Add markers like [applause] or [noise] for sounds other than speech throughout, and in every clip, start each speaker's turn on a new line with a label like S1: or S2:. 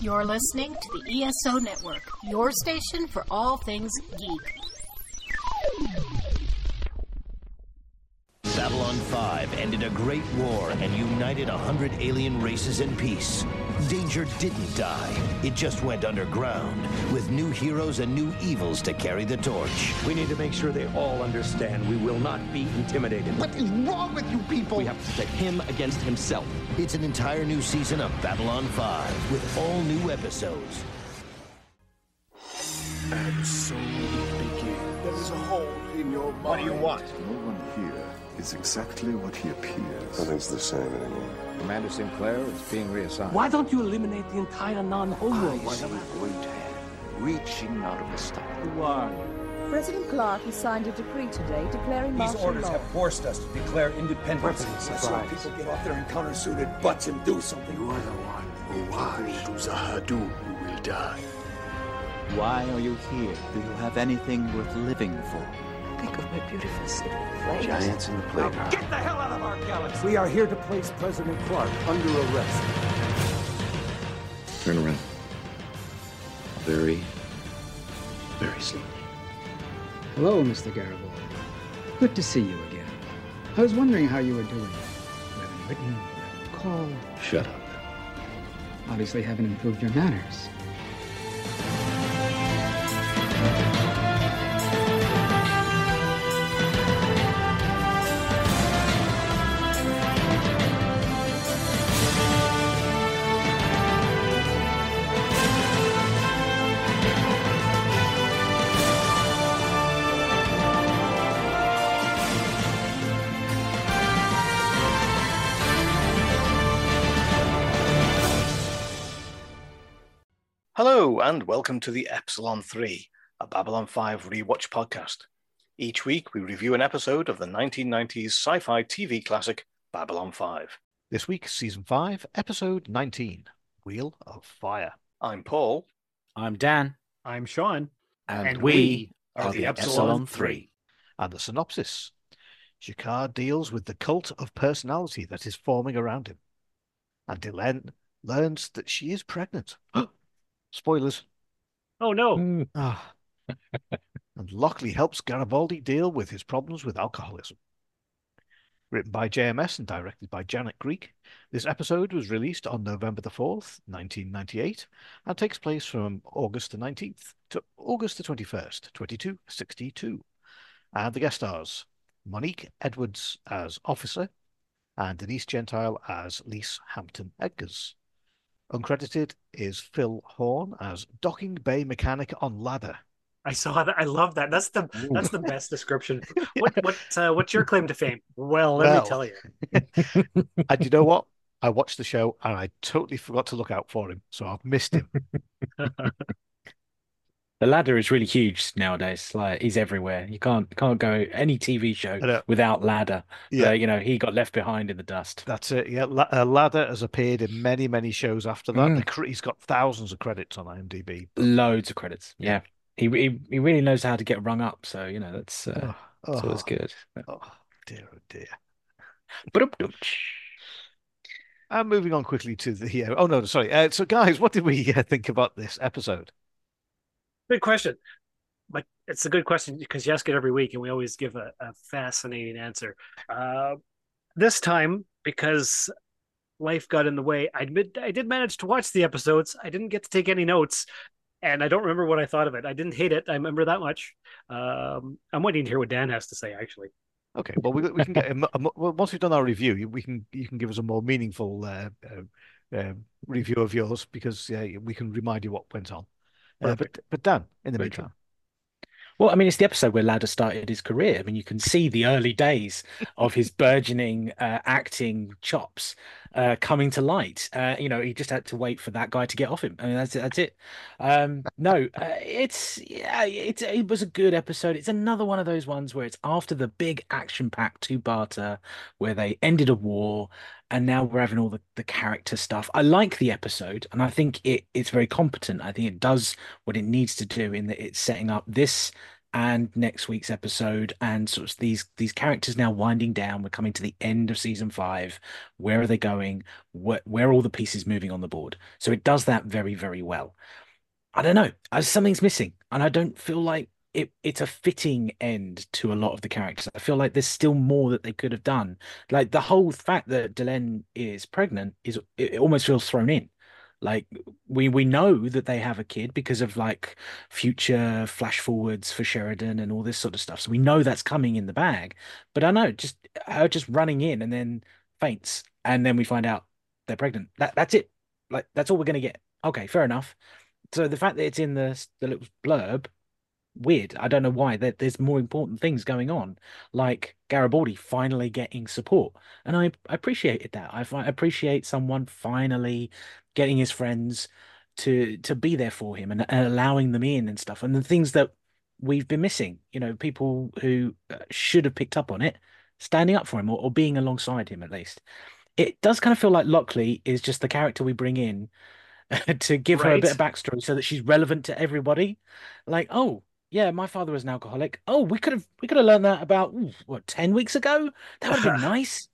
S1: You're listening to the ESO Network, your station for all things geek.
S2: Babylon 5 ended a great war and united a hundred alien races in peace. Danger didn't die. It just went underground, with new heroes and new evils to carry the torch.
S3: We need to make sure they all understand we will not be intimidated.
S4: What is wrong with you people?
S3: We have to protect him against himself.
S2: It's an entire new season of Babylon 5, with all new episodes.
S5: And so it begins. There is a hole in your mind.
S6: What do you want?
S7: No one here is exactly what he appears.
S8: Nothing's the same anymore.
S6: Commander Sinclair is being reassigned.
S3: Why don't you eliminate the entire non-homo?
S6: Ah, I see great hand reaching out of the sky.
S3: Who are you?
S9: President Clark has signed a decree today declaring
S10: These
S9: martial
S10: orders
S9: law.
S10: have forced us to declare independence.
S5: I saw people get off their encounter-suited butts and do something.
S8: You are the one who watched.
S5: To Zahadu, who will die.
S11: Why are you here? Do you have anything worth living for?
S9: Think of my beautiful city.
S8: Giants in the playground.
S3: Get the hell out of our galaxy!
S10: We are here to place President Clark under arrest.
S8: Turn around. Very, very slowly.
S12: Hello, Mr. Garibaldi. Good to see you again. I was wondering how you were doing. You haven't written, you haven't called.
S8: Shut up.
S12: Obviously haven't improved your manners.
S13: And welcome to the Epsilon 3, a Babylon 5 rewatch podcast. Each week, we review an episode of the 1990s sci fi TV classic Babylon 5.
S14: This week, Season 5, Episode 19 Wheel of Fire.
S13: I'm Paul.
S15: I'm Dan.
S16: I'm Sean.
S15: And,
S13: And
S15: we
S13: we
S15: are
S13: are
S15: the
S13: the
S15: Epsilon
S13: Epsilon
S15: 3.
S14: And the synopsis G'Kar deals with the cult of personality that is forming around him. And Delenn learns that she is pregnant. [gasps] Oh, Spoilers.
S16: Oh no.
S14: Ah. [laughs] and Lochley helps Garibaldi deal with his problems with alcoholism. Written by JMS and directed by Janet Greek, this episode was released on November the 4th, 1998, and takes place from August the 19th to August the 21st, 2262. And the guest stars Monique Edwards as Officer and Denise Gentile as Lise Hampton Edgars. Uncredited is Phil Horn as docking bay mechanic on ladder.
S16: I saw that. I love that. That's the that's the best description. [laughs] What what uh, what's your claim to fame? Well, let
S14: Well.
S16: me tell you. [laughs]
S14: and you know what? I watched the show and I totally forgot to look out for him, so I've missed him. [laughs]
S15: The ladder is really huge nowadays. Like he's everywhere. You can't can't go any TV show without ladder.
S14: Yeah.
S15: Uh, you know, he got left behind in the dust.
S14: That's it. Yeah, La- uh, Ladder has appeared in many, many shows after that.
S15: Mm.
S14: He's got thousands of credits on IMDb.
S15: Loads of credits. Yeah. He, he he really knows how to get rung up. So you know that's uh,
S14: Oh,
S15: that's always
S14: oh,
S15: good.
S14: oh, dear, oh dear.
S15: But
S14: And moving on quickly to the. Uh, oh no, sorry. Uh, so, guys, what did we uh, think about this episode?
S16: Good question. But it's a good question because you ask it every week, and we always give a, a fascinating answer. Uh, this time, because life got in the way, I admit I did manage to watch the episodes. I didn't get to take any notes, and I don't remember what I thought of it. I didn't hate it. I remember that much. Um, I'm waiting to hear what Dan has to say. Actually,
S14: Okay, well, we, we can get [laughs] a, a once we've done our review, we can you can give us a more meaningful uh, uh, uh, review of yours because we can remind you what went on. Uh, but but Dan, in the
S15: Very
S14: meantime,
S15: Well, I mean, it's the episode where Ladder started his career. I mean, you can see the early days of his burgeoning uh, acting chops uh, coming to light. Uh, you know, he just had to wait for that guy to get off him. I mean, that's. That's it. Um, no, uh, it's yeah, it's it was a good episode. It's another one of those ones where it's after the big action-packed two-parter where they ended a war, and now we're having all the, the character stuff. I like the episode, and I think it it's very competent. I think it does what it needs to do in that it's setting up this and next week's episode and sort of these these characters now winding down. We're coming to the end of season five. Where are they going? Where, where are all the pieces moving on the board? So it does that very very well. I don't know. Something's missing and i don't feel like it, it's a fitting end to a lot of the characters. I feel like there's still more that they could have done. Like the whole fact that Delenn is pregnant is it almost feels thrown in like we we know that they have a kid because of like future flash forwards for Sheridan and all this sort of stuff. So we know that's coming in the bag. But I know just her just running in and then faints, and then we find out they're pregnant. That that's it. Like that's all we're gonna get. Okay, fair enough. So the fact that it's in the the little blurb weird. I don't know why. There, there's more important things going on, like Garibaldi finally getting support, and I, I appreciated that. I, I appreciate someone finally getting his friends to to be there for him and, and allowing them in and stuff, and the things that we've been missing. You know, people who uh, should have picked up on it, standing up for him or, or being alongside him at least. It does kind of feel like Lochley is just the character we bring in [laughs] to give right. her a bit of backstory so that she's relevant to everybody. Like, oh, yeah, my father was an alcoholic. Oh, we could have we could have learned that about ooh, what ten weeks ago. That would have been [laughs] nice.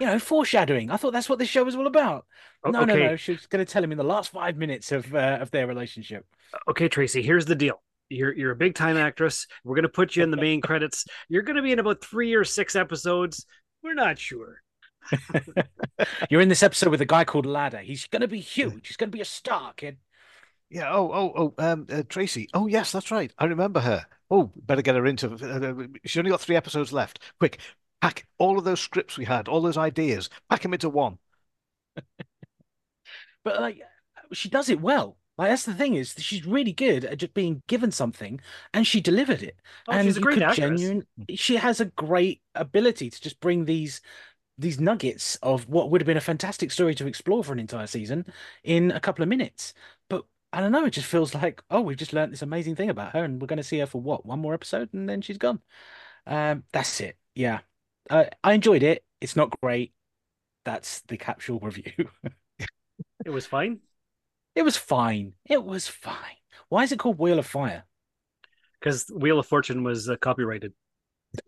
S15: You know, foreshadowing. I thought that's what this show was all about. No, okay. no, no. She's going to tell him in the last five minutes of uh, of their relationship.
S16: Okay, Tracy. Here's the deal. You're you're a big time actress. We're going to put you in the main [laughs] credits. You're going to be in about three or six episodes. We're not sure. [laughs]
S15: You're in this episode with a guy called Ladder. He's going to be huge. He's going to be a star, kid.
S14: Yeah. Oh, oh, oh. Um, uh, Tracy. Oh, yes, that's right. I remember her. Oh, better get her into. Uh, she's only got three episodes left. Quick, pack all of those scripts we had, all those ideas, pack them into one. [laughs]
S15: but like, she does it well. Like that's the thing is she's really good at just being given something and she delivered it.
S16: Oh,
S15: and
S16: she's a great actress. Genuine,
S15: she has a great ability to just bring these these nuggets of what would have been a fantastic story to explore for an entire season in a couple of minutes. But I don't know. It just feels like, oh, we've just learned this amazing thing about her, and we're going to see her for what one more episode, and then she's gone. Um, that's it. Yeah, uh, I enjoyed it. It's not great. That's the capsule review. [laughs]
S16: it was fine.
S15: It was fine. It was fine. Why is it called Wheel of Fire?
S16: Because Wheel of Fortune was uh, copyrighted.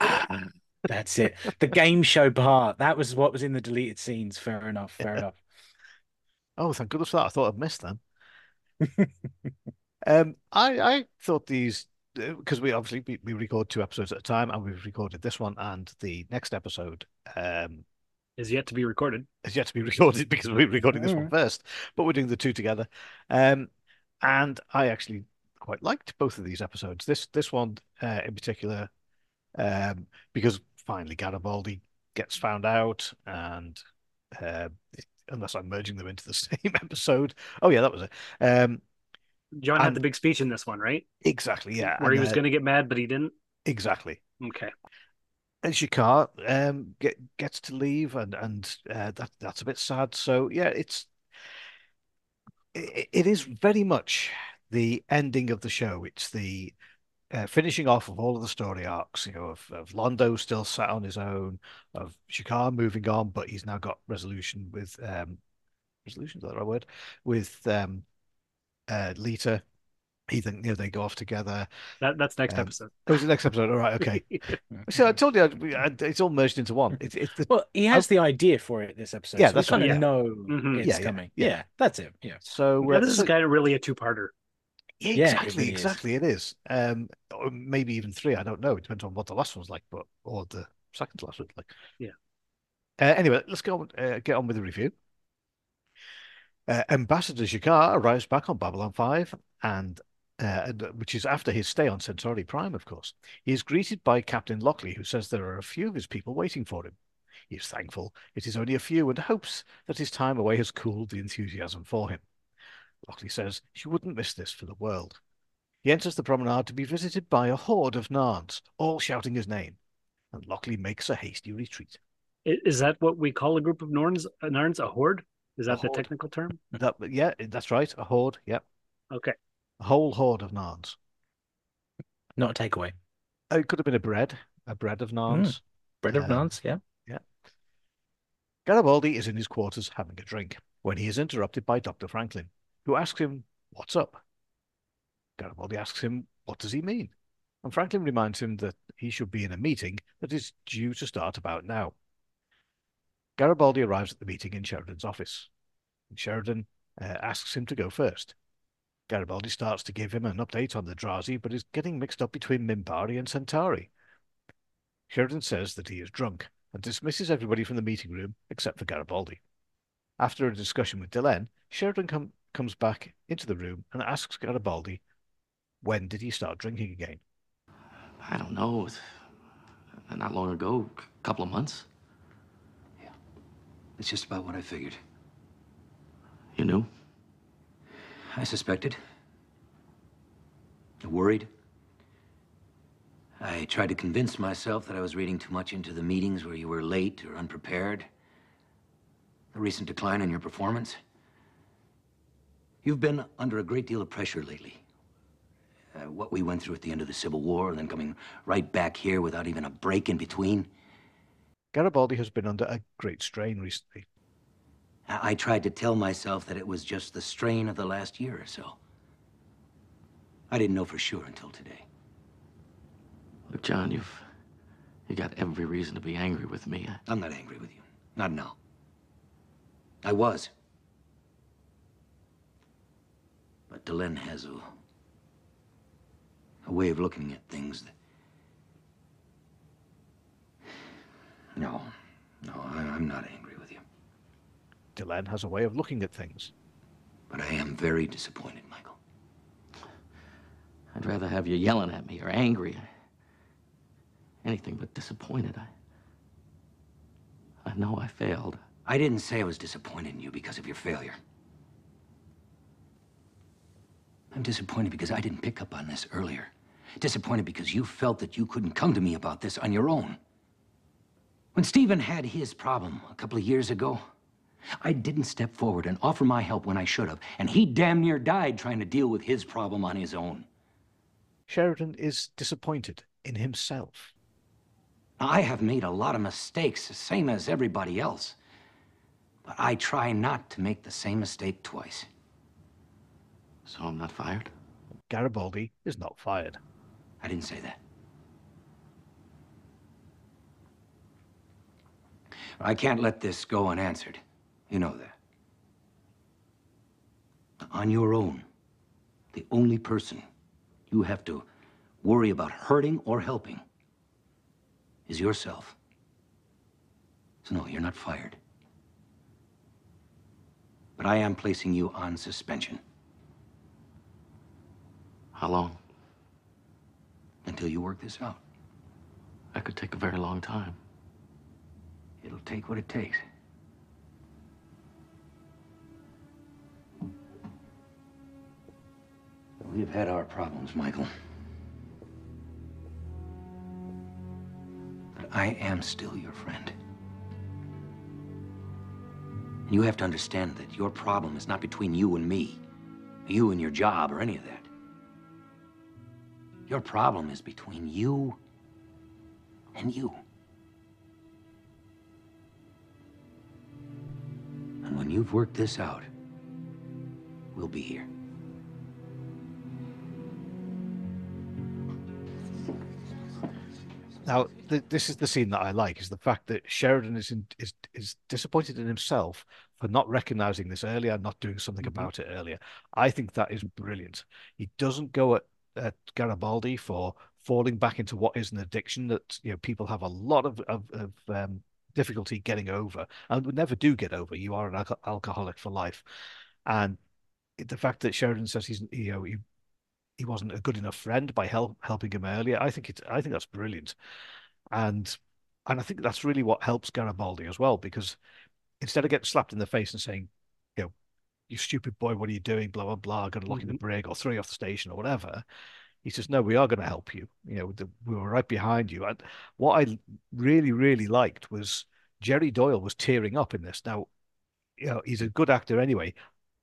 S15: Ah, that's it. The game show part. That was what was in the deleted scenes. Fair enough. Fair enough.
S14: Oh, thank goodness for that. I thought I'd missed them. [laughs] um, I I thought these because we obviously we, we, record two episodes at a time, and we've recorded this one, and the next episode um,
S16: is yet to be recorded.
S14: Is yet to be [laughs] recorded because we're recording this one first, but we're doing the two together. Um, and I actually quite liked both of these episodes. This this one uh, in particular, um, because finally Garibaldi gets found out, and uh, unless I'm merging them into the [laughs] same episode. Oh yeah, that was it. Um,
S16: John and, had the big speech in this one, right?
S14: Exactly. Yeah,
S16: where
S14: and,
S16: he was uh, going to get mad, but he didn't.
S14: Exactly.
S16: Okay.
S14: And G'Kar um, get, gets to leave, and and uh, that that's a bit sad. So yeah, it's it, it is very much the ending of the show. It's the uh, finishing off of all of the story arcs, you know, of, of Londo still sat on his own, of G'Kar moving on, but he's now got resolution with um, resolution, is that the right word? With um, uh, Lyta. He think you know they go off together.
S16: That that's next um, episode.
S14: Oh, it's the next episode. All right, okay. [laughs] so I told you I, it's all merged into one. It's, it's the,
S15: well, he has I, the idea for it this episode. Yeah, so that's kind of yeah. know mm-hmm. it's yeah, coming. Yeah, yeah, that's it. Yeah.
S14: So
S16: uh, this so, is kind of really a two-parter.
S14: Yeah, exactly, yeah, it really exactly. Is. It is. Um, or maybe even three. I don't know. It depends on what the last one's like, but or the second to last one's like.
S16: Yeah.
S14: Uh, anyway, let's go uh, get on with the review. Uh, Ambassador G'Kar arrives back on Babylon 5, and, uh, and which is after his stay on Centauri Prime, of course. He is greeted by Captain Lochley, who says there are a few of his people waiting for him. He is thankful it is only a few and hopes that his time away has cooled the enthusiasm for him. Lochley says she wouldn't miss this for the world. He enters the promenade to be visited by a horde of Narns, all shouting his name, and Lochley makes a hasty retreat.
S16: Is that what we call a group of Narns? Narns, a horde? Is that a the horde. technical term?
S14: That, yeah, that's right. A horde. Yep.
S16: Okay.
S14: A whole horde of Narns.
S15: Not a takeaway.
S14: Oh, it could have been a bread, a bread of Narns. Mm.
S15: Bread of um, Narns, yeah.
S14: Yeah. Garibaldi is in his quarters having a drink when he is interrupted by Dr. Franklin, who asks him, What's up? Garibaldi asks him, What does he mean? and Franklin reminds him that he should be in a meeting that is due to start about now. Garibaldi arrives at the meeting in Sheridan's office. Sheridan uh, asks him to go first. Garibaldi starts to give him an update on the Drazi, but is getting mixed up between Minbari and Centauri. Sheridan says that he is drunk and dismisses everybody from the meeting room except for Garibaldi. After a discussion with Delenn, Sheridan com comes back into the room and asks Garibaldi, when did he start drinking again?
S4: I don't know. Not long ago, a couple of months.
S17: It's just about what I figured.
S4: You knew?
S17: I suspected. I worried. I tried to convince myself that I was reading too much into the meetings where you were late or unprepared. The recent decline in your performance. You've been under a great deal of pressure lately. Uh, what we went through at the end of the Civil War, and then coming right back here without even a break in between.
S14: Garibaldi has been under a great strain recently.
S17: I, I tried to tell myself that it was just the strain of the last year or so. I didn't know for sure until today.
S4: Look, John, you've you got every reason to be angry with me.
S17: I'm not angry with you. Not now. I was. But Delenn has a, a way of looking at things that... No, no, I, I'm not angry with you.
S14: Delenn has a way of looking at things.
S17: But I am very disappointed, Michael.
S4: I'd rather have you yelling at me or angry. Anything but disappointed. I, I know I failed.
S17: I didn't say I was disappointed in you because of your failure. I'm disappointed because I didn't pick up on this earlier. Disappointed because you felt that you couldn't come to me about this on your own. When Stephen had his problem a couple of years ago, I didn't step forward and offer my help when I should have, and he damn near died trying to deal with his problem on his own.
S14: Sheridan is disappointed in himself.
S17: I have made a lot of mistakes, the same as everybody else. But I try not to make the same mistake twice.
S4: So I'm not fired?
S14: Garibaldi is not fired.
S17: I didn't say that. I can't let this go unanswered. You know that. On your own, the only person you have to worry about hurting or helping is yourself. So no, you're not fired. But I am placing you on suspension.
S4: How long?
S17: Until you work this out.
S4: That could take a very long time.
S17: It'll take what it takes. We've had our problems, Michael. But I am still your friend. You have to understand that your problem is not between you and me, you and your job, or any of that. Your problem is between you and you. When you've worked this out, we'll be here.
S14: Now, th this is the scene that I like: is the fact that Sheridan is in, is is disappointed in himself for not recognizing this earlier, not doing something mm -hmm. about it earlier. I think that is brilliant. He doesn't go at, at Garibaldi for falling back into what is an addiction that you know people have a lot of of, of um, difficulty getting over and would never do get over. You are an al alcoholic for life, and the fact that Sheridan says he's you know he he wasn't a good enough friend by help helping him earlier. I think it I think that's brilliant, and and I think that's really what helps Garibaldi as well because instead of getting slapped in the face and saying, you know, you stupid boy, what are you doing? Blah blah blah. Going to lock mm -hmm. in the brig or throw you off the station or whatever. He says, no, we are going to help you. You know, the, we were right behind you. And what I really really liked was Jerry Doyle was tearing up in this. Now, you know, he's a good actor anyway.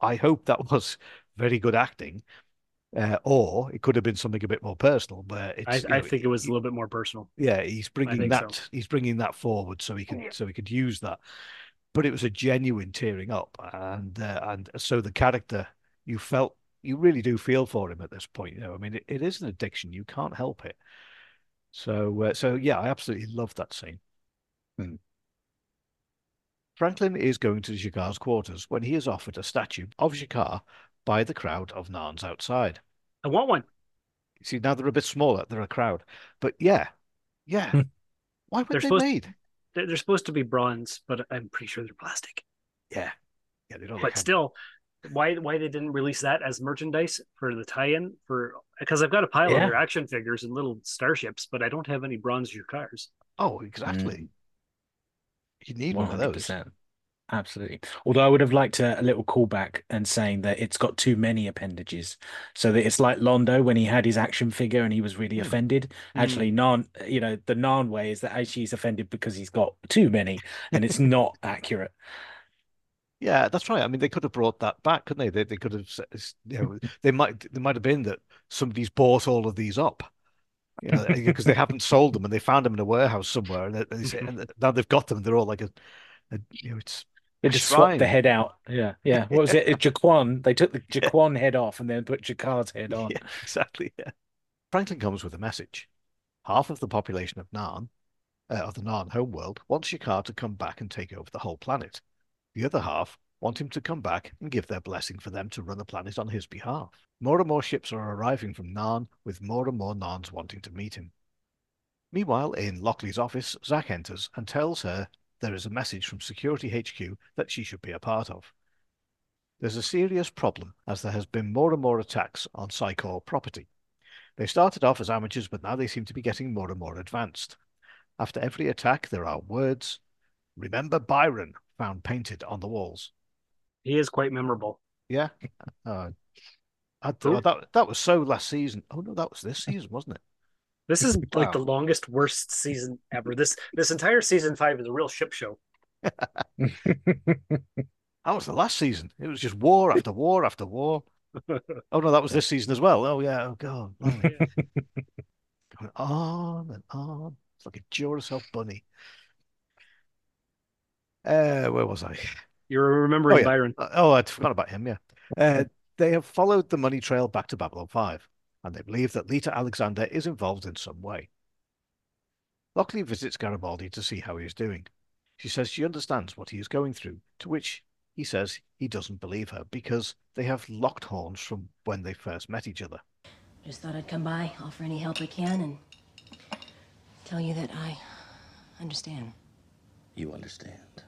S14: I hope that [laughs] was very good acting uh, or it could have been something a bit more personal. But
S16: I, I know, think it was he, a little bit more personal.
S14: Yeah, he's bringing that. So. He's bringing that forward so he could yeah. so he could use that. But it was a genuine tearing up, and uh, and so the character you felt you really do feel for him at this point. You know, I mean, it, it is an addiction. You can't help it. So, uh, so yeah, I absolutely love that scene.
S15: Hmm.
S14: Franklin is going to G'Kar's quarters when he is offered a statue of Jakar by the crowd of Narns outside.
S16: I want one.
S14: See, now they're a bit smaller. They're a crowd. But yeah, yeah.
S15: Hmm.
S14: Why were
S16: They're
S14: they
S16: supposed-
S14: made?
S16: They're, they're supposed to be bronze, but I'm pretty sure they're plastic.
S14: Yeah. Yeah, they don't
S16: But
S14: look
S16: still, why why they didn't release that as merchandise for the tie-in for because I've got a pile
S15: Yeah.
S16: of their action figures and little starships, but I don't have any bronze your cars.
S14: Oh, exactly. You need one of those.
S15: Absolutely. Although I would have liked a, a little callback and saying that it's got too many appendages, so that it's like Londo when he had his action figure and he was really
S14: Hmm.
S15: offended. Actually, Nan, you know, the Nan way is that actually he's offended because he's got too many, and it's not accurate.
S14: Yeah, that's right. I mean, they could have brought that back, couldn't they? They, they could have, you know, they might, they might have been that somebody's bought all of these up, you know, uh, because they haven't sold them and they found them in a warehouse somewhere, and uh, they, they and uh, now they've got them. They're all like a, a you know, it's
S15: They just swapped the head out. Yeah, yeah. What was it? [laughs] Jaquan. They took the [laughs] Jaquan head off and then put G'Kar's head on.
S14: Yeah, exactly. Yeah. Franklin comes with a message. Half of the population of Narn, uh, of the Narn homeworld, wants G'Kar to come back and take over the whole planet. The other half want him to come back and give their blessing for them to run the planet on his behalf. More and more ships are arriving from Narn, with more and more Narns wanting to meet him. Meanwhile, in Lochley's office, Zack enters and tells her there is a message from Security HQ that she should be a part of. There's a serious problem as there has been more and more attacks on Psi Corps property. They started off as amateurs, but now they seem to be getting more and more advanced. After every attack, there are words, remember Byron, found painted on the walls.
S16: He is quite memorable.
S14: Yeah. [laughs] Uh, I thought that, that was so last season. Oh, no, that was this [laughs] season, wasn't it?
S16: This is [laughs] like the longest worst season ever. This this entire season five is a real ship show.
S14: That was the last season. It was just war after war after war. Oh, no, that was this season as well. Oh, yeah. Oh, God. blimey. Going on and on. It's like a Duracell bunny. Uh, where was I?
S16: You're remembering
S14: Oh, yeah.
S16: Byron.
S14: Uh, Oh, I'd forgot about him, yeah. Uh, they have followed the money trail back to Babylon 5, and they believe that Lyta Alexander is involved in some way. Lochley visits Garibaldi to see how he is doing. She says she understands what he is going through, to which he says he doesn't believe her because they have locked horns from when they first met each other.
S18: Just thought I'd come by, offer any help I can, and tell you that I understand.
S4: You understand.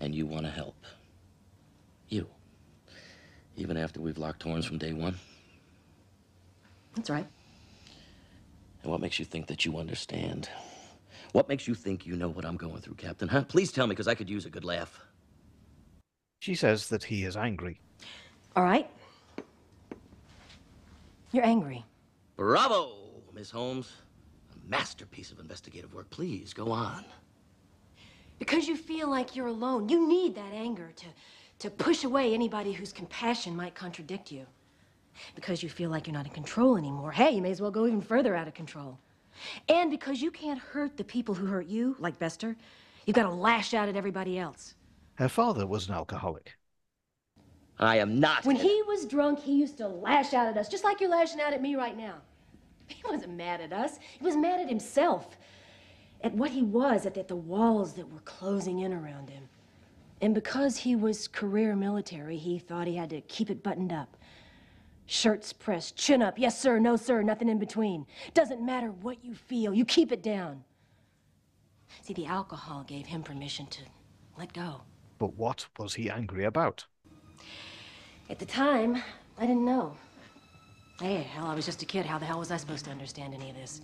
S4: And you want to help. You. Even after we've locked horns from day one.
S18: That's right.
S4: And what makes you think that you understand? What makes you think you know what I'm going through, Captain? Huh? Please tell me, because I could use a good laugh.
S14: She says that he is angry.
S18: All right. You're angry.
S4: Bravo, Miss Holmes. A masterpiece of investigative work. Please go on.
S18: Because you feel like you're alone. You need that anger to, to push away anybody whose compassion might contradict you. Because you feel like you're not in control anymore. Hey, you may as well go even further out of control. And because you can't hurt the people who hurt you, like Bester, you've got to lash out at everybody else.
S14: Her father was an alcoholic.
S4: I am not.
S18: When he was drunk, he used to lash out at us, just like you're lashing out at me right now. He wasn't mad at us, he was mad at himself. At what he was, at, at the walls that were closing in around him. And because he was career military, he thought he had to keep it buttoned up. Shirts pressed, chin up, yes sir, no sir, nothing in between. Doesn't matter what you feel, you keep it down. See, the alcohol gave him permission to let go.
S14: But what was he angry about?
S18: At the time, I didn't know. Hey, hell, I was just a kid. How the hell was I supposed to understand any of this?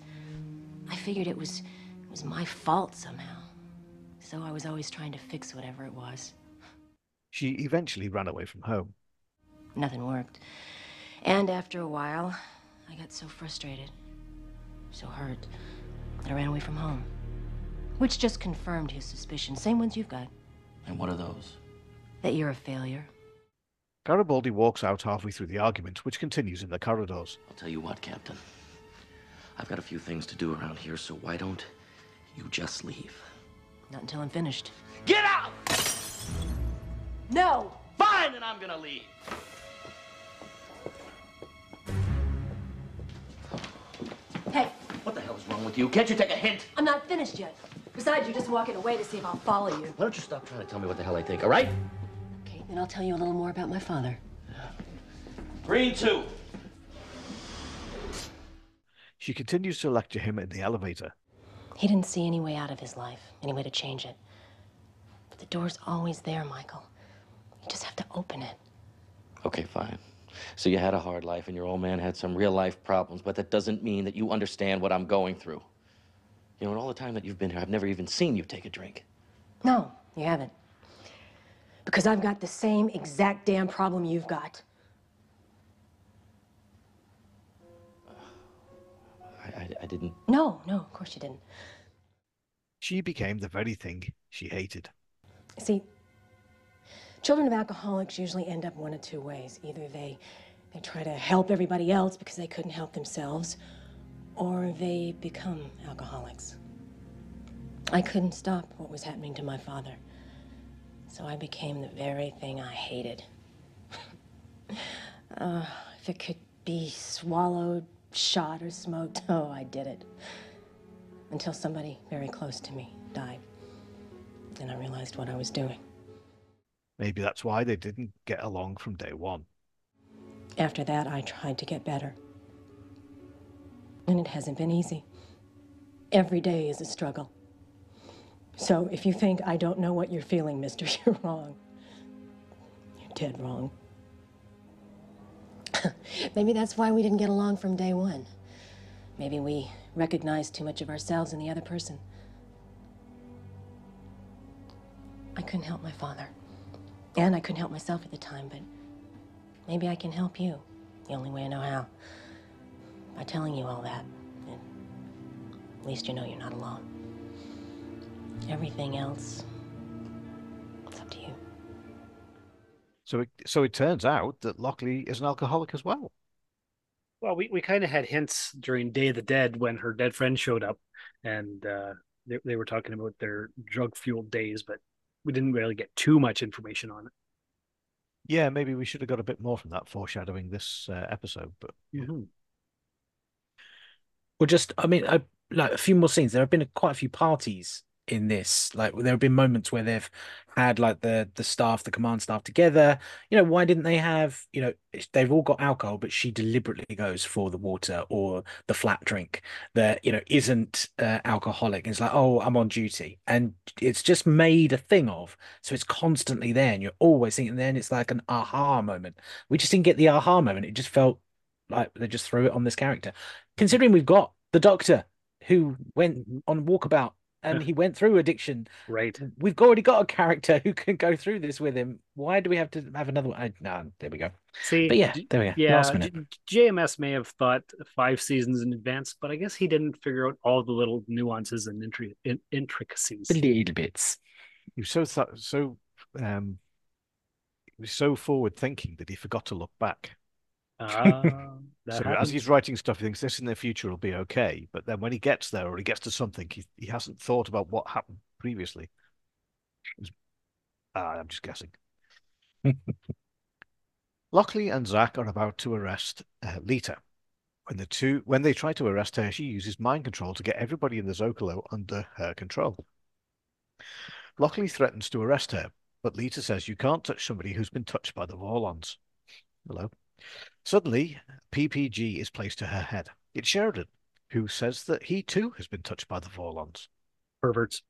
S18: I figured it was was my fault somehow. So I was always trying to fix whatever it was.
S14: She eventually ran away from home.
S18: Nothing worked. And after a while, I got so frustrated, so hurt, that I ran away from home. Which just confirmed his suspicions, same ones you've got,
S4: And what are those?
S18: that you're a failure.
S14: Garibaldi walks out halfway through the argument, which continues in the corridors.
S4: I'll tell you what, Captain. I've got a few things to do around here, so why don't you just leave.
S18: Not until I'm finished.
S4: Get out!
S18: No!
S4: Fine, then I'm gonna leave.
S18: Hey.
S4: What the hell is wrong with you? Can't you take a hint?
S18: I'm not finished yet. Besides, you're just walking away to see if I'll follow you.
S4: Why don't you stop trying to tell me what the hell I think, all right?
S18: Okay, then I'll tell you a little more about my father.
S4: Green two.
S14: She continues to lecture him in the elevator,
S18: he didn't see any way out of his life, any way to change it. But the door's always there, Michael. You just have to open it.
S4: Okay, fine. So you had a hard life and your old man had some real life problems, but that doesn't mean that you understand what I'm going through. You know, in all the time that you've been here, I've never even seen you take a drink.
S18: No, you haven't. Because I've got the same exact damn problem you've got.
S4: I, I, I didn't.
S18: No, no, of course you didn't.
S14: She became the very thing she hated.
S18: See, children of alcoholics usually end up one of two ways. Either they they try to help everybody else because they couldn't help themselves, or they become alcoholics. I couldn't stop what was happening to my father. So I became the very thing I hated. [laughs] uh, if it could be swallowed, shot, or smoked, [laughs] oh, I did it. Until somebody very close to me died. And I realized what I was doing.
S14: Maybe that's why they didn't get along from day one.
S18: After that, I tried to get better. And it hasn't been easy. Every day is a struggle. So if you think I don't know what you're feeling, mister, [laughs] you're wrong. You're dead wrong. [laughs] Maybe that's why we didn't get along from day one. Maybe we recognized too much of ourselves in the other person. I couldn't help my father. And I couldn't help myself at the time, but maybe I can help you. The only way I know how. By telling you all that. And at least you know you're not alone. Everything else,
S14: So it, so it turns out that Lochley is an alcoholic as well.
S16: Well, we, we kind of had hints during Day of the Dead when her dead friend showed up, and uh, they, they were talking about their drug fueled days, but we didn't really get too much information on it.
S14: Yeah, maybe we should have got a bit more from that foreshadowing this uh, episode, but
S16: mm-hmm.
S15: Well, just I mean, I, like a few more scenes. There have been quite a few parties in this. Like there have been moments where they've had like the the staff, the command staff together. You know, why didn't they have? You know, they've all got alcohol, but she deliberately goes for the water or the flat drink that you know isn't uh, alcoholic. It's like, oh, I'm on duty, and it's just made a thing of. So it's constantly there, and you're always thinking. Then it's like an aha moment. We just didn't get the aha moment. It just felt like they just threw it on this character. Considering we've got the doctor who went on walkabout and [laughs] he went through addiction.
S16: Right.
S15: We've already got a character who can go through this with him. Why do we have to have another one? I, no, there we go.
S16: See,
S15: but yeah, there we go.
S16: Yeah,
S15: Last minute.
S16: J- JMS may have thought five seasons in advance, but I guess he didn't figure out all the little nuances and intri- in- intricacies.
S15: The little bits.
S14: He was so th- so um, he was so forward thinking that he forgot to look back.
S16: Uh,
S14: so as he's writing stuff, he thinks this in the future will be okay. But then when he gets there or he gets to something, he, he hasn't thought about what happened previously. Was, uh, I'm just guessing. [laughs] Lochley and Zack are about to arrest uh, Lyta. When the two when they try to arrest her, she uses mind control to get everybody in the Zocalo under her control. Lochley threatens to arrest her, but Lyta says you can't touch somebody who's been touched by the Vorlons. Hello. Suddenly, PPG is placed to her head. It's Sheridan, who says that he too has been touched by the Vorlons.
S16: Perverts.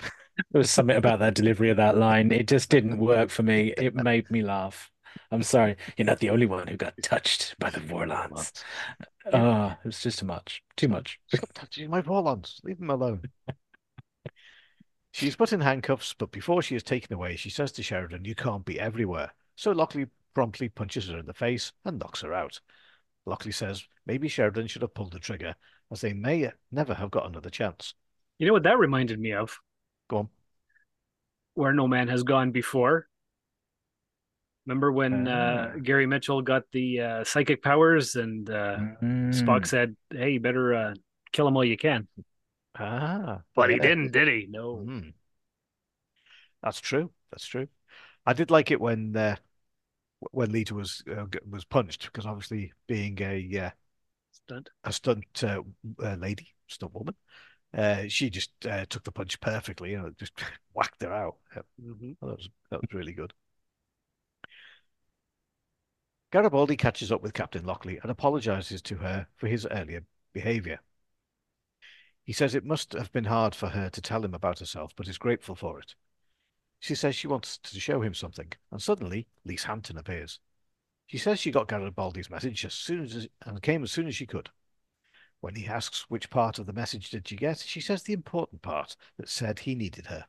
S15: There was something about that delivery of that line. It just didn't work for me. It made me laugh. I'm sorry. You're not the only one who got touched by the Vorlons. Oh, it was just too much. Too much.
S14: Stop touching my Vorlons. Leave them alone. She's put in handcuffs, but before she is taken away, she says to Sheridan, You can't be everywhere. So Lochley promptly punches her in the face and knocks her out. Lochley says maybe Sheridan should have pulled the trigger, as they may never have got another chance.
S16: You know what that reminded me of?
S14: Go on.
S16: Where No Man Has Gone Before. Remember when uh, Gary Mitchell got the uh, psychic powers and uh,
S15: Mm.
S16: Spock said, Hey, you better uh, kill him while you can.
S14: Ah.
S16: But he didn't, did he? No.
S14: Mhm. That's true. That's true. I did like it when uh, when Lyta was uh, was punched because obviously being a uh,
S16: stunt
S14: a stunt uh, uh, lady, stunt woman. Uh, she just uh, took the punch perfectly, you know, just [laughs] whacked her out.
S16: Mm-hmm.
S14: That was that was really good. Garibaldi catches up with Captain Lochley and apologizes to her for his earlier behavior. He says it must have been hard for her to tell him about herself, but is grateful for it. She says she wants to show him something, and suddenly Lise Hampton appears. She says she got Garibaldi's message as soon as and came as soon as she could. When he asks which part of the message did she get, she says the important part that said he needed her.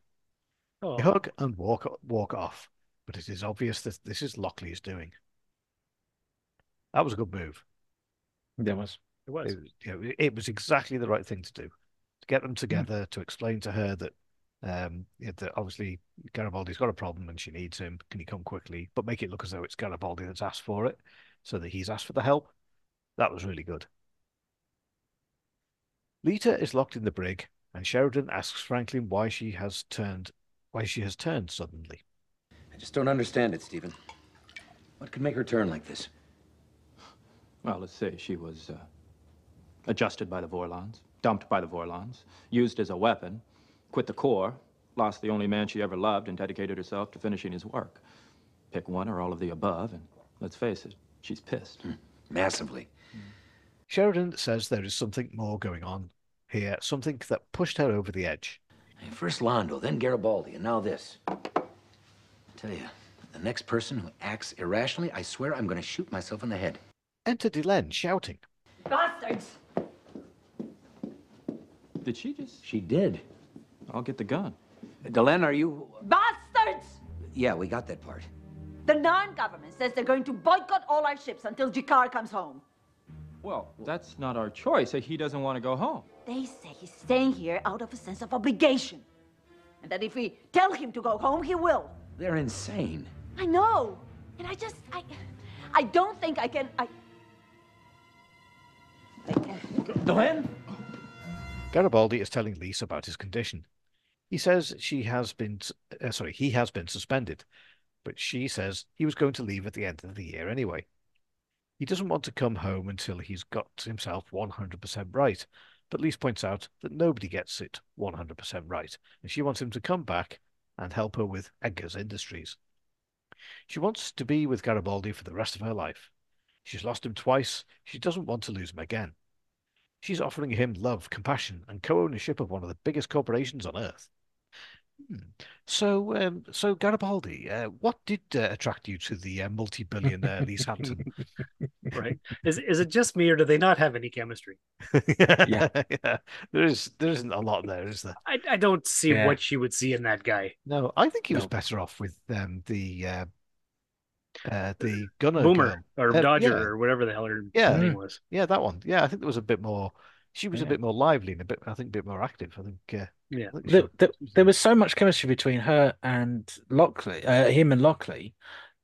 S16: Oh.
S14: They hug and walk walk off, but it is obvious that this is Lochley's doing. That was a good move.
S15: There was.
S16: It was.
S14: It, you know, it was exactly the right thing to do. To get them together, to explain to her that um, yeah, that obviously Garibaldi's got a problem and she needs him. Can he come quickly? But make it look as though it's Garibaldi that's asked for it, so that he's asked for the help. That was really good. Lyta is locked in the brig, and Sheridan asks Franklin why she has turned why she has turned suddenly.
S17: I just don't understand it, Stephen. What could make her turn like this?
S19: Well, let's say she was uh, adjusted by the Vorlons, dumped by the Vorlons, used as a weapon, quit the Corps, lost the only man she ever loved, and dedicated herself to finishing his work. Pick one or all of the above, and let's face it, she's pissed.
S17: Hmm. Massively.
S14: Sheridan says there is something more going on here, something that pushed her over the edge.
S17: First Londo, then Garibaldi, and now this. I tell you, the next person who acts irrationally, I swear I'm going to shoot myself in the head.
S14: Enter Delenn shouting.
S18: Bastards!
S19: Did she just?
S17: She did.
S19: I'll get the gun.
S17: Delenn, are you?
S9: Bastards!
S17: Yeah, we got that part.
S9: The Narn government says they're going to boycott all our ships until G'Kar comes home.
S19: Well, that's not our choice. He doesn't want to go home.
S9: They say he's staying here out of a sense of obligation. And that if we tell him to go home, he will.
S17: They're insane.
S9: I know. And I just, I, I don't think I can, I...
S17: Delenn?
S14: Garibaldi is telling Lise about his condition. He says she has been, uh, sorry, he has been suspended, but she says he was going to leave at the end of the year anyway. He doesn't want to come home until he's got himself 100% right, but Lise points out that nobody gets it 100% right, and she wants him to come back and help her with Edgar's Industries. She wants to be with Garibaldi for the rest of her life. She's lost him twice. She doesn't want to lose him again. She's offering him love, compassion, and co-ownership of one of the biggest corporations on Earth. Hmm. So, um, so Garibaldi, uh, what did uh, attract you to the uh, multi-billionaire Lise Hampton? [laughs]
S16: right? Is is it just me, or do they not have any chemistry? [laughs]
S14: yeah. yeah, there is there isn't a lot there, is there?
S16: I, I don't see
S14: Yeah.
S16: what she would see in that guy.
S14: No, I think he was better off with um, the uh, the gunner
S16: Boomer
S14: girl.
S16: or
S14: Uh,
S16: Dodger
S14: yeah.
S16: or whatever the hell her
S14: Yeah,
S16: name was.
S14: yeah, that one. Yeah, I think there was a bit more. She was a bit more lively and a bit, I think, a bit more active. I think. Uh,
S16: Yeah.
S14: I think she
S15: There,
S14: was-
S15: there, there was so much chemistry between her and Lochley, uh, him and Lochley,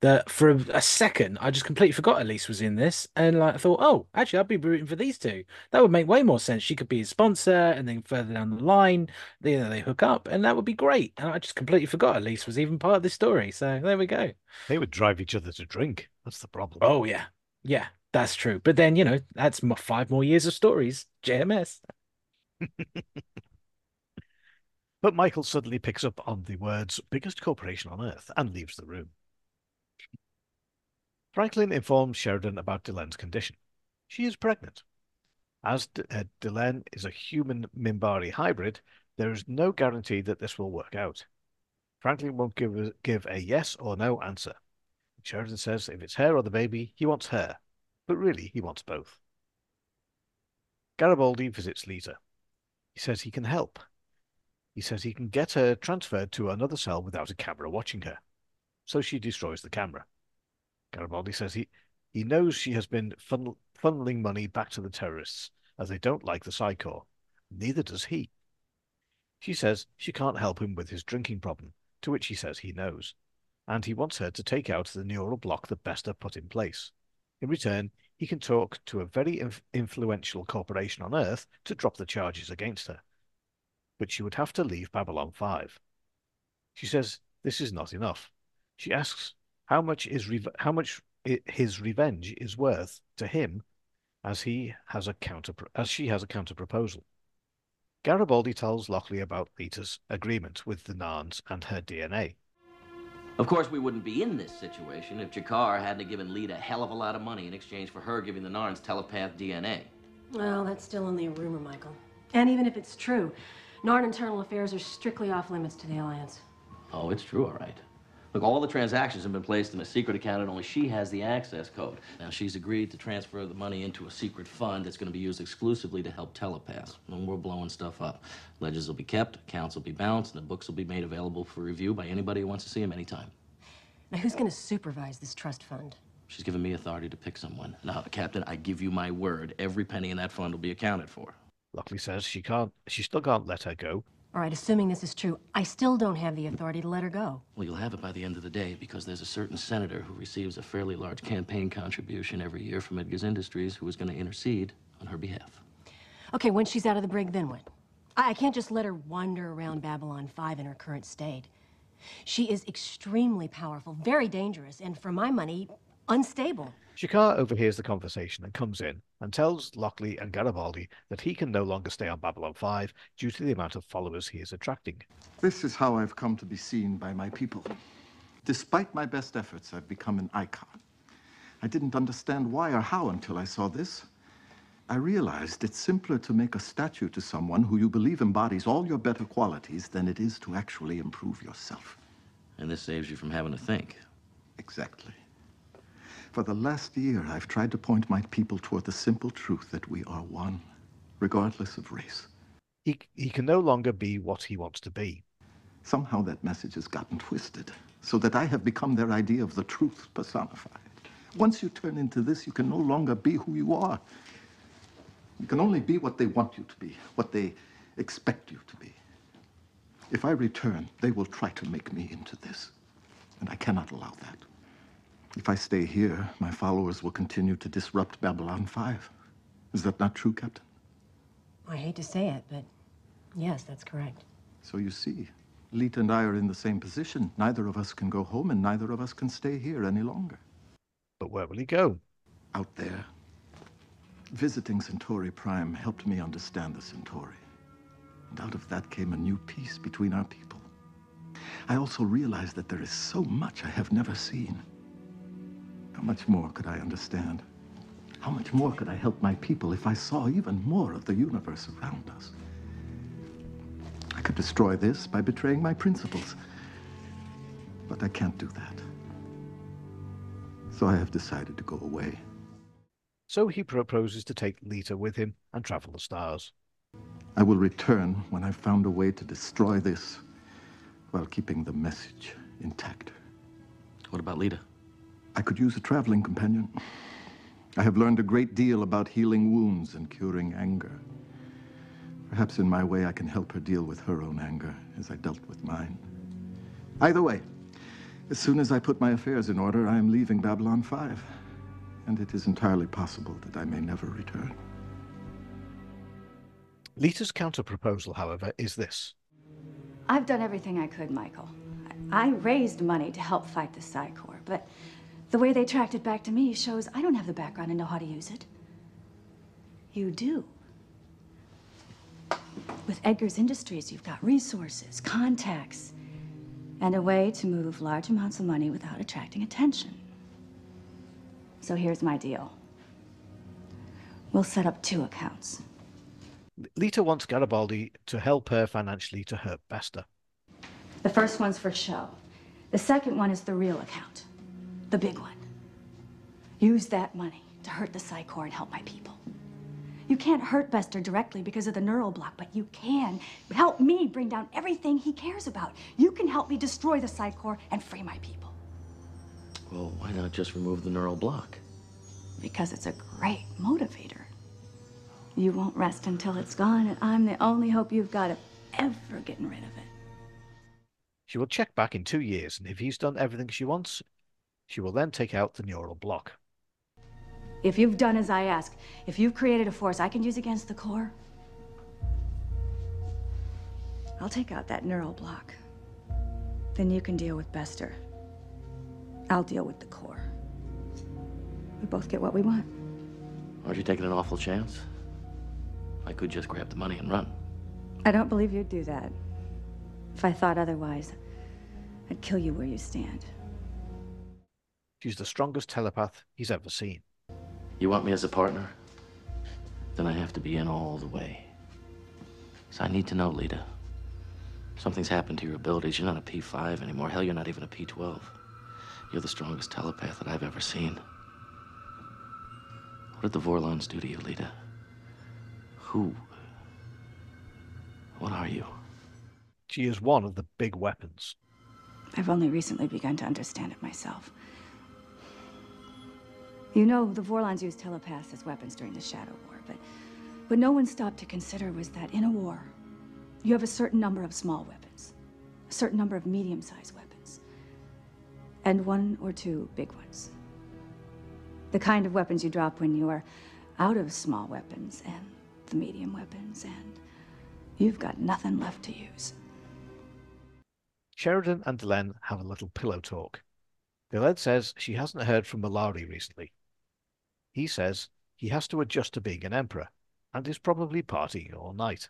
S15: that for a, a second I just completely forgot Elise was in this, and like I thought, oh, actually, I'd be rooting for these two. That would make way more sense. She could be his sponsor, and then further down the line, they you know, they hook up, and that would be great. And I just completely forgot Elise was even part of this story. So there we go.
S14: They would drive each other to drink. That's the problem.
S15: Oh yeah, yeah, that's true. But then you know that's five more years of stories. JMS. [laughs]
S14: But Michael suddenly picks up on the words biggest corporation on earth and leaves the room. Franklin informs Sheridan about Delenn's condition. She is pregnant. As D- uh, Delenn is a human Minbari hybrid, there is no guarantee that this will work out. Franklin won't give a, give a yes or no answer. Sheridan says if it's her or the baby, he wants her, but really he wants both. Garibaldi visits Lisa. He says he can help. He says he can get her transferred to another cell without a camera watching her. So she destroys the camera. Garibaldi says he, he knows she has been funnel, funneling money back to the terrorists, as they don't like the Psi Corps. Neither does he. She says she can't help him with his drinking problem, to which he says he knows, and he wants her to take out the neural block that Bester put in place. In return, he can talk to a very inf- influential corporation on Earth to drop the charges against her. But she would have to leave Babylon 5. She says this is not enough. She asks how much is rev- how much his revenge is worth to him as he has a counter as she has a counter proposal. Garibaldi tells Lochley about Lyta's agreement with the Narns and her DNA.
S4: Of course, we wouldn't be in this situation if G'Kar hadn't given Lita a hell of a lot of money in exchange for her giving the Narns telepath DNA.
S18: Well, that's still only a rumor, Michael. And even if it's true, Narn internal affairs are strictly off limits to the Alliance.
S4: Oh, it's true, all right. Look, all the transactions have been placed in a secret account and only she has the access code. Now, she's agreed to transfer the money into a secret fund that's going to be used exclusively to help telepaths. And we're blowing stuff up. Ledgers will be kept, accounts will be balanced, and the books will be made available for review by anybody who wants to see them anytime.
S18: Now, who's going to supervise this trust fund?
S4: She's given me authority to pick someone. Now, Captain, I give you my word, every penny in that fund will be accounted for.
S14: Lochley says she can't, she still can't let her go.
S18: All right, assuming this is true, I still don't have the authority to let her go.
S4: Well, you'll have it by the end of the day because there's a certain senator who receives a fairly large campaign contribution every year from Edgars Industries who is going to intercede on her behalf.
S18: Okay, when she's out of the brig, then what? I, I can't just let her wander around Babylon 5 in her current state. She is extremely powerful, very dangerous, and for my money, unstable.
S14: G'Kar overhears the conversation and comes in and tells Lochley and Garibaldi that he can no longer stay on Babylon 5 due to the amount of followers he is attracting.
S7: This is how I've come to be seen by my people. Despite my best efforts, I've become an icon. I didn't understand why or how until I saw this. I realized it's simpler to make a statue to someone who you believe embodies all your better qualities than it is to actually improve yourself.
S4: And this saves you from having to think.
S7: Exactly. For the last year, I've tried to point my people toward the simple truth that we are one, regardless of race.
S14: He, he can no longer be what he wants to be.
S7: Somehow that message has gotten twisted, so that I have become their idea of the truth personified. Once you turn into this, you can no longer be who you are. You can only be what they want you to be, what they expect you to be. If I return, they will try to make me into this, and I cannot allow that. If I stay here, my followers will continue to disrupt Babylon 5. Is that not true, Captain?
S18: I hate to say it, but yes, that's correct.
S7: So you see, Lyta and I are in the same position. Neither of us can go home, and neither of us can stay here any longer.
S14: But where will he go?
S7: Out there. Visiting Centauri Prime helped me understand the Centauri. And out of that came a new peace between our people. I also realized that there is so much I have never seen. How much more could I understand? How much more could I help my people if I saw even more of the universe around us? I could destroy this by betraying my principles. But I can't do that. So I have decided to go away.
S14: So he proposes to take Lyta with him and travel the stars.
S7: I will return when I've found a way to destroy this while keeping the message intact.
S4: What about Lyta?
S7: I could use a traveling companion. I have learned a great deal about healing wounds and curing anger. Perhaps in my way I can help her deal with her own anger as I dealt with mine. Either way, as soon as I put my affairs in order, I am leaving Babylon 5. And it is entirely possible that I may never return.
S14: Lyta's counter-proposal, however, is this.
S20: I've done everything I could, Michael. I raised money to help fight the Psi Corps, but the way they tracked it back to me shows I don't have the background and know how to use it. You do. With Edgars Industries, you've got resources, contacts, and a way to move large amounts of money without attracting attention. So here's my deal. We'll set up two accounts.
S14: Lyta wants Garibaldi to help her financially to hurt Bester.
S20: The first one's for show. The second one is the real account. The big one. Use that money to hurt the Psi Corps and help my people. You can't hurt Bester directly because of the neural block, but you can help me bring down everything he cares about. You can help me destroy the Psi Corps and free my people.
S4: Well, why not just remove the neural block?
S20: Because it's a great motivator. You won't rest until it's gone, and I'm the only hope you've got of ever getting rid of it.
S14: She will check back in two years, and if he's done everything she wants, she will then take out the neural block.
S20: If you've done as I ask, if you've created a force I can use against the Corps, I'll take out that neural block. Then you can deal with Bester. I'll deal with the Corps. We both get what we want.
S4: Aren't you taking an awful chance? I could just grab the money and run.
S20: I don't believe you'd do that. If I thought otherwise, I'd kill you where you stand.
S14: She's the strongest telepath he's ever seen.
S4: You want me as a partner? Then I have to be in all the way. So I need to know, Lyta. Something's happened to your abilities. You're not a P5 anymore. Hell, you're not even a P12. You're the strongest telepath that I've ever seen. What did the Vorlons do to you, Lyta? Who? What are you?
S14: She is one of the big weapons.
S20: I've only recently begun to understand it myself. You know, the Vorlons used telepaths as weapons during the Shadow War, but what no one stopped to consider was that in a war, you have a certain number of small weapons, a certain number of medium-sized weapons, and one or two big ones. The kind of weapons you drop when you are out of small weapons and the medium weapons, and you've got nothing left to use.
S14: Sheridan and Delenn have a little pillow talk. Delenn says she hasn't heard from Mollari recently. He says he has to adjust to being an emperor and is probably partying all night.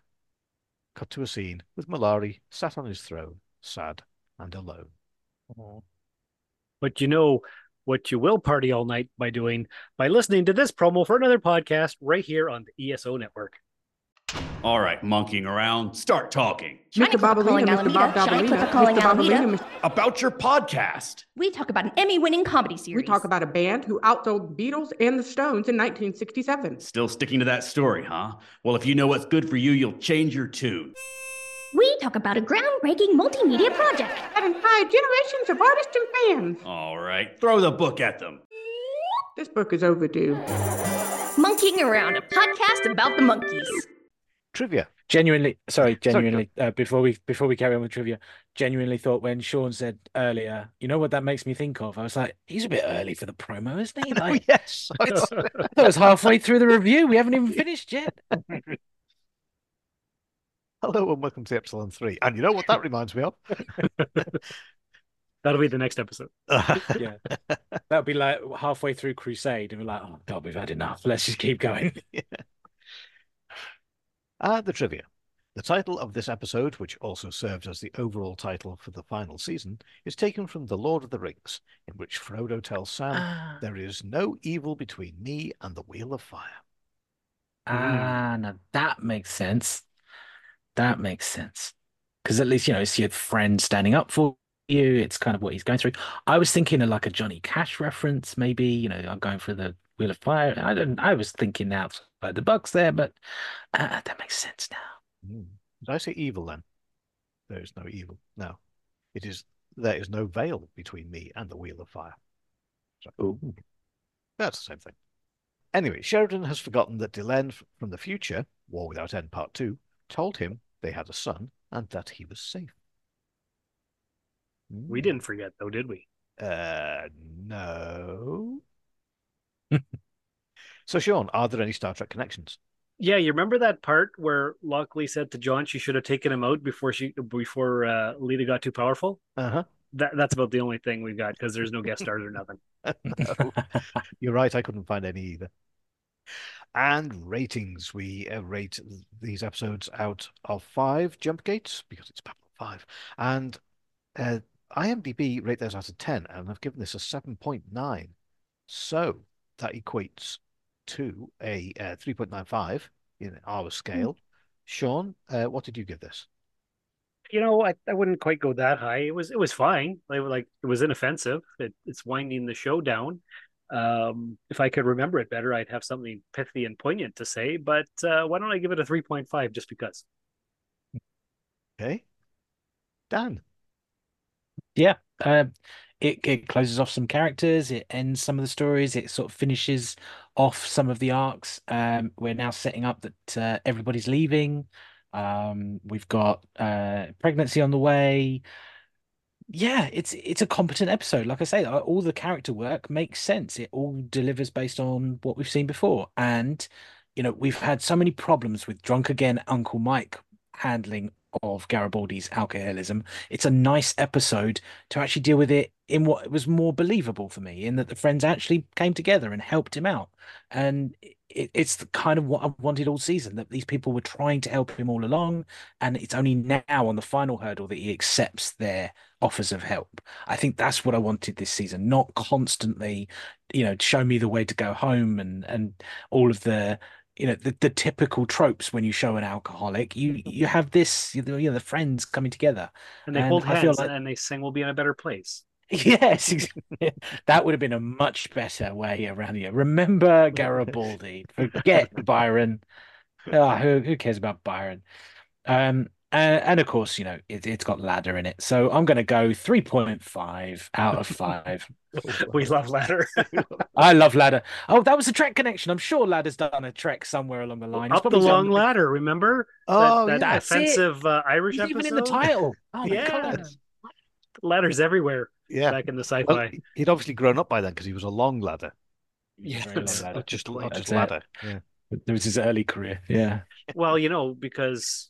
S14: Cut to a scene with Mollari sat on his throne, sad and alone.
S16: But you know what you will party all night by doing? By listening to this promo for another podcast right here on the ESO network.
S21: All right, monkeying around, start talking.
S22: Shiny Clipper calling Alameda. Shiny Clipper calling Alameda.
S21: About your podcast.
S22: We talk about an Emmy-winning comedy series.
S23: We talk about a band who outsold the Beatles and the Stones in 1967.
S21: Still sticking to that story, huh? Well, if you know what's good for you, you'll change your tune.
S22: We talk about a groundbreaking multimedia project
S23: that inspired generations of artists and fans.
S21: All right, throw the book at them.
S23: This book is overdue.
S22: Monkeying Around, a podcast about the Monkees.
S14: Trivia.
S15: Genuinely, sorry, genuinely. uh, before we before we carry on with trivia, genuinely thought when Sean said earlier, you know what that makes me think of? I was like, he's a bit early for the promo, isn't he? [laughs] Like,
S14: yes, [laughs]
S15: I thought it was halfway through the review. We haven't even finished yet. [laughs]
S14: Hello and welcome to Epsilon 3. And you know what that reminds me of?
S16: That'll be the next episode.
S15: yeah, that'll be like halfway through Crusade, and we're like, oh god, we've had enough. Let's just keep going.
S14: yeah. Uh, the trivia. The title of this episode, which also served as the overall title for the final season, is taken from The Lord of the Rings, in which Frodo tells Sam,
S15: Ah.
S14: There is no evil between me and the Wheel of Fire.
S15: Ah, now that makes sense. That makes sense. Because at least, you know, it's your friend standing up for you. It's kind of what he's going through. I was thinking of like a Johnny Cash reference, maybe, you know, I'm going for the Wheel of Fire. I don't, I was thinking outside the box there, but uh, that makes sense now.
S14: Mm. Did I say evil then? There is no evil. No. It is there is no veil between me and the Wheel of Fire. So, That's the same thing. Anyway, Sheridan has forgotten that Delenn from the future, War Without End Part 2, told him they had a son and that he was safe.
S16: We didn't forget though, did we?
S14: Uh, no. [laughs] so, Sean, are there any Star Trek connections?
S16: Yeah, you remember that part where Lochley said to John she should have taken him out before she before uh, Lyta got too powerful.
S14: Uh huh.
S16: That that's about the only thing we've got because there's no guest stars or nothing. [laughs]
S14: no. You're right. I couldn't find any either. And ratings. We uh, rate these episodes out of five jump gates because it's Babylon 5. And uh, IMDb rate theirs out of 10, and I've given this a 7.9. So that equates to a uh, 3.95 in our scale. Sean, uh, what did you give this?
S16: You know, I, I wouldn't quite go that high. It was it was fine. Like, like it was inoffensive. It, it's winding the show down. Um, if I could remember it better, I'd have something pithy and poignant to say. But uh, why don't I give it a three point five just because?
S14: Okay. Dan.
S15: Yeah. Um, it, it closes off some characters, it ends some of the stories, it sort of finishes off some of the arcs. Um, we're now setting up that uh, everybody's leaving. Um, we've got uh, pregnancy on the way. Yeah, it's it's a competent episode. Like I say, uh, all the character work makes sense. It all delivers based on what we've seen before. And, you know, we've had so many problems with drunk again Uncle Mike handling of Garibaldi's alcoholism. It's a nice episode to actually deal with it in what was more believable for me, in that the friends actually came together and helped him out. And it, it's the kind of what I wanted all season that these people were trying to help him all along. And it's only now on the final hurdle that he accepts their offers of help. I think that's what I wanted this season, not constantly, you know, show me the way to go home and and all of the you know the, the typical tropes when you show an alcoholic. You you have this you know the friends coming together.
S16: And they hold hands
S15: like-
S16: and they sing we'll be in a better place. [laughs]
S15: Yes exactly. that would have been a much better way around here. Remember garibaldi? Forget [laughs] byron. Oh, who, who cares about byron? Um and, and of course you know it, it's got ladder in it so i'm going to go 3.5 out of [laughs] 5
S16: we love ladder [laughs]
S15: i love ladder oh that was a trek connection i'm sure ladder's done a trek somewhere along the line
S16: up the long
S15: done-
S16: ladder remember
S15: Oh,
S16: that, that
S15: that's it.
S16: offensive uh, irish
S15: He's
S16: episode
S15: even in the title [laughs] oh my
S16: yeah
S15: god
S16: ladders everywhere
S14: Yeah.
S16: back in the sci-fi
S14: Well, he'd obviously grown up by then because he was a long ladder.
S15: Yeah,
S16: Very long ladder.
S14: not just not
S15: That's
S14: just
S15: it.
S14: ladder. Yeah.
S15: There was his early career. Yeah.
S16: well you know because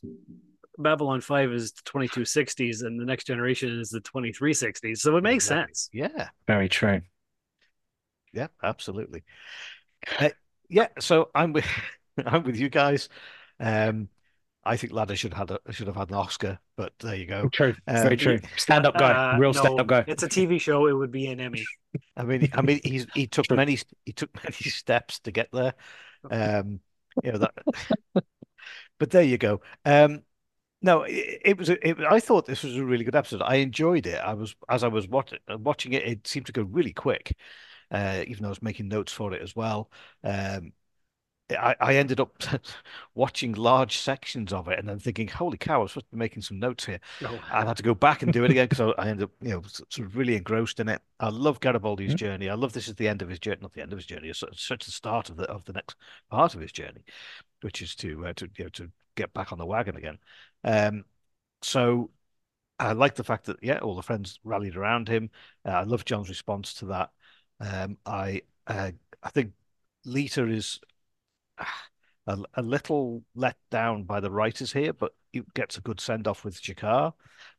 S16: babylon 5 is the 2260s and the next generation is the 2360s so it makes sense
S14: Yeah.
S15: Very true.
S14: Yeah, absolutely. Uh, yeah, so I'm with [laughs] I'm with you guys. Um, I think Ladder should have had a, should have had an Oscar, but there you go.
S15: True.
S14: Um,
S15: Very true. Stand up guy.
S16: Uh,
S15: Real
S16: no,
S15: stand up guy.
S16: it's a tv show it would be an emmy
S14: I mean, I mean, he's he [laughs] took many he took many [laughs] steps to get there. Um, you know that, but there you go. Um, no, it, it was. A, it, I thought this was a really good episode. I enjoyed it. I was as I was watching watching it. It seemed to go really quick, uh, even though I was making notes for it as well. Um, I, I ended up [laughs] watching large sections of it and then thinking, "Holy cow! I was supposed to be making some notes here."
S16: Oh.
S14: I had to go back and do it again because I, I ended up, you know, sort of really engrossed in it. I love Garibaldi's journey. I love this is the end of his journey, not the end of his journey. It's such- such the start of the of the next part of his journey, which is to uh, to you know to get back on the wagon again. Um, so I like the fact that yeah, all the friends rallied around him. Uh, I love John's response to that. Um, I uh, I think Lyta is a, a little let down by the writers here, but he gets a good send off with G'Kar,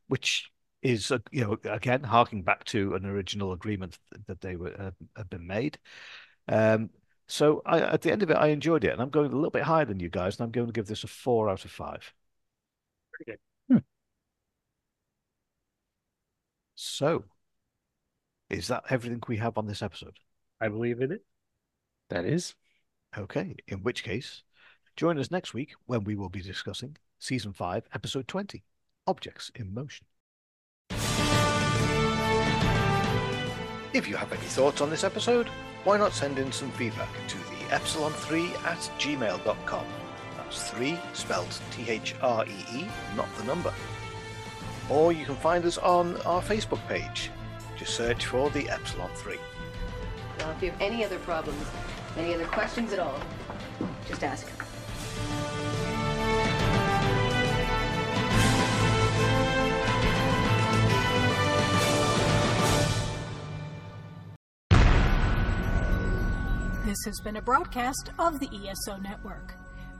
S14: which is a, you know again harking back to an original agreement that they were uh, had been made. Um, so I, at the end of it, I enjoyed it, and I'm going a little bit higher than you guys, and I'm going to give this a four out of five.
S16: Pretty hmm.
S14: So, is that everything we have on this episode?
S16: I believe in it.
S15: That is.
S14: Okay, in which case, join us next week when we will be discussing season 5, episode 20 Objects in Motion. If you have any thoughts on this episode, why not send in some feedback to the epsilon3 at gmail.com. That's 3 spelled T H R E E, not the number. Or you can find us on our Facebook page. Just search for the Epsilon 3.
S22: Now, if you have any other problems, any other questions at all, just ask.
S24: This has been a broadcast of the ESO Network.